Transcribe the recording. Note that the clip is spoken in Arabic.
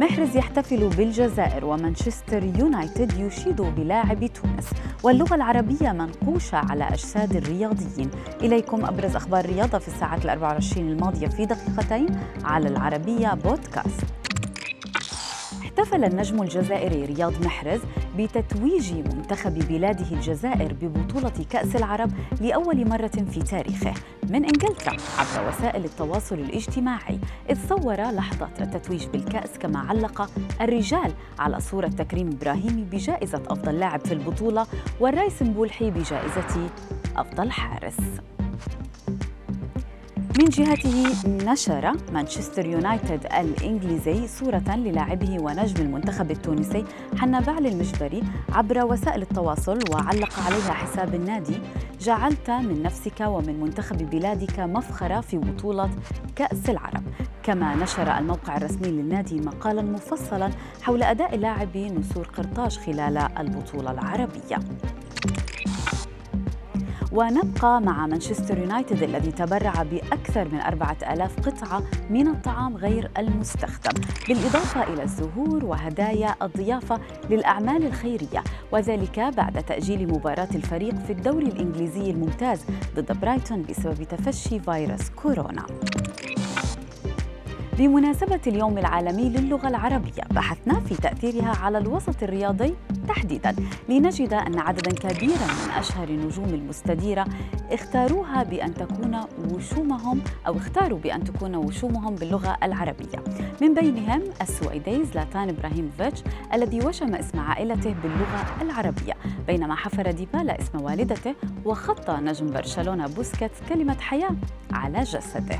محرز يحتفل بالجزائر ومانشستر يونايتد يشيد بلاعب تونس. واللغة العربية منقوشة على أجساد الرياضيين. إليكم أبرز أخبار الرياضة في الساعات الأربع والعشرين الماضية في دقيقتين على العربية بودكاست. احتفل النجم الجزائري رياض محرز بتتويج منتخب بلاده الجزائر ببطولة كأس العرب لأول مرة في تاريخه. من إنجلترا عبر وسائل التواصل الاجتماعي إذ صور لحظة التتويج بالكأس كما علق الرجال على صورة تكريم إبراهيمي بجائزة أفضل لاعب في البطولة والرئيس مبولحي بجائزة أفضل حارس. من جهته نشر مانشستر يونايتد الإنجليزي صورة للاعبه ونجم المنتخب التونسي حنبال المجبري عبر وسائل التواصل وعلق عليها حساب النادي. جعلت من نفسك ومن منتخب بلادك مفخرة في بطولة كأس العرب. كما نشر الموقع الرسمي للنادي مقالا مفصلا حول أداء لاعب نسور قرطاج خلال البطولة العربية. ونبقى مع مانشستر يونايتد الذي تبرع بأكثر من أربعة ألاف قطعة من الطعام غير المستخدم. بالإضافة إلى الزهور وهدايا الضيافة للأعمال الخيرية وذلك بعد تأجيل مباراة الفريق في الدوري الإنجليزي الممتاز ضد برايتون بسبب تفشي فيروس كورونا. بمناسبة اليوم العالمي للغة العربية بحثنا في تأثيرها على الوسط الرياضي تحديدا لنجد أن عددا كبيرا من أشهر النجوم المستديرة اختاروها بأن تكون وشومهم أو اختاروا بأن تكون وشومهم باللغة العربية. من بينهم السويدي زلاتان إبراهيموفيتش الذي وشم اسم عائلته باللغة العربية بينما حفر ديبالا اسم والدته وخط نجم برشلونة بوسكيتس كلمة حياة على جسده.